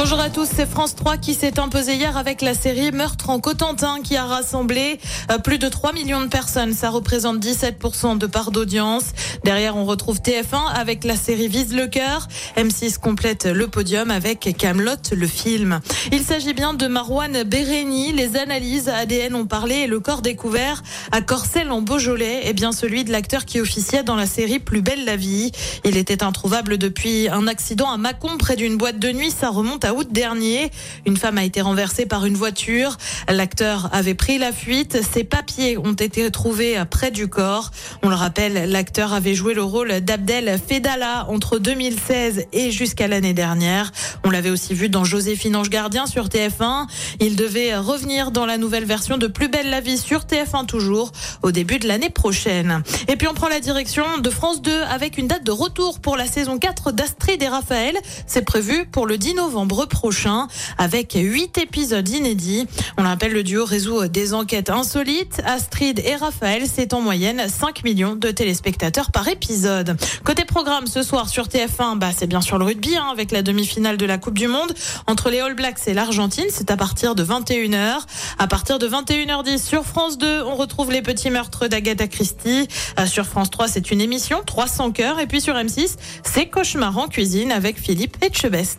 Bonjour à tous, c'est France 3 qui s'est imposé hier avec la série Meurtre en Cotentin qui a rassemblé euh, plus de 3 millions de personnes. Ça représente 17% de part d'audience. Derrière, on retrouve TF1 avec la série Vise le cœur. M6 complète le podium avec Camelot, le film. Il s'agit bien de Marouane Béréni. Les analyses ADN ont parlé et le corps découvert à Corcelles en Beaujolais est bien celui de l'acteur qui officiait dans la série Plus belle la vie. Il était introuvable depuis un accident à Mâcon près d'une boîte de nuit. Ça remonte à août dernier. Une femme a été renversée par une voiture. L'acteur avait pris la fuite. Ses papiers ont été trouvés près du corps. On le rappelle, l'acteur avait joué le rôle d'Abdel Fedala entre 2016 et jusqu'à l'année dernière. On l'avait aussi vu dans Joséphine Ange Gardien sur TF1. Il devait revenir dans la nouvelle version de Plus belle la vie sur TF1 toujours au début de l'année prochaine. Et puis on prend la direction de France 2 avec une date de retour pour la saison 4 d'Astrid et Raphaël. C'est prévu pour le 10 novembre prochain avec huit épisodes inédits. On le rappelle, le duo résout des enquêtes insolites. Astrid et Raphaël, c'est en moyenne 5 millions de téléspectateurs par épisode. Côté programme, ce soir sur TF1, bah, c'est bien sûr le rugby hein, avec la demi-finale de la Coupe du Monde entre les All Blacks et l'Argentine. C'est à partir de 21h. À partir de 21h10 sur France 2, on retrouve les petits meurtres d'Agatha Christie. Euh, sur France 3, c'est une émission 300 cœurs. Et puis sur M6, c'est Cauchemar en cuisine avec Philippe Etchebest.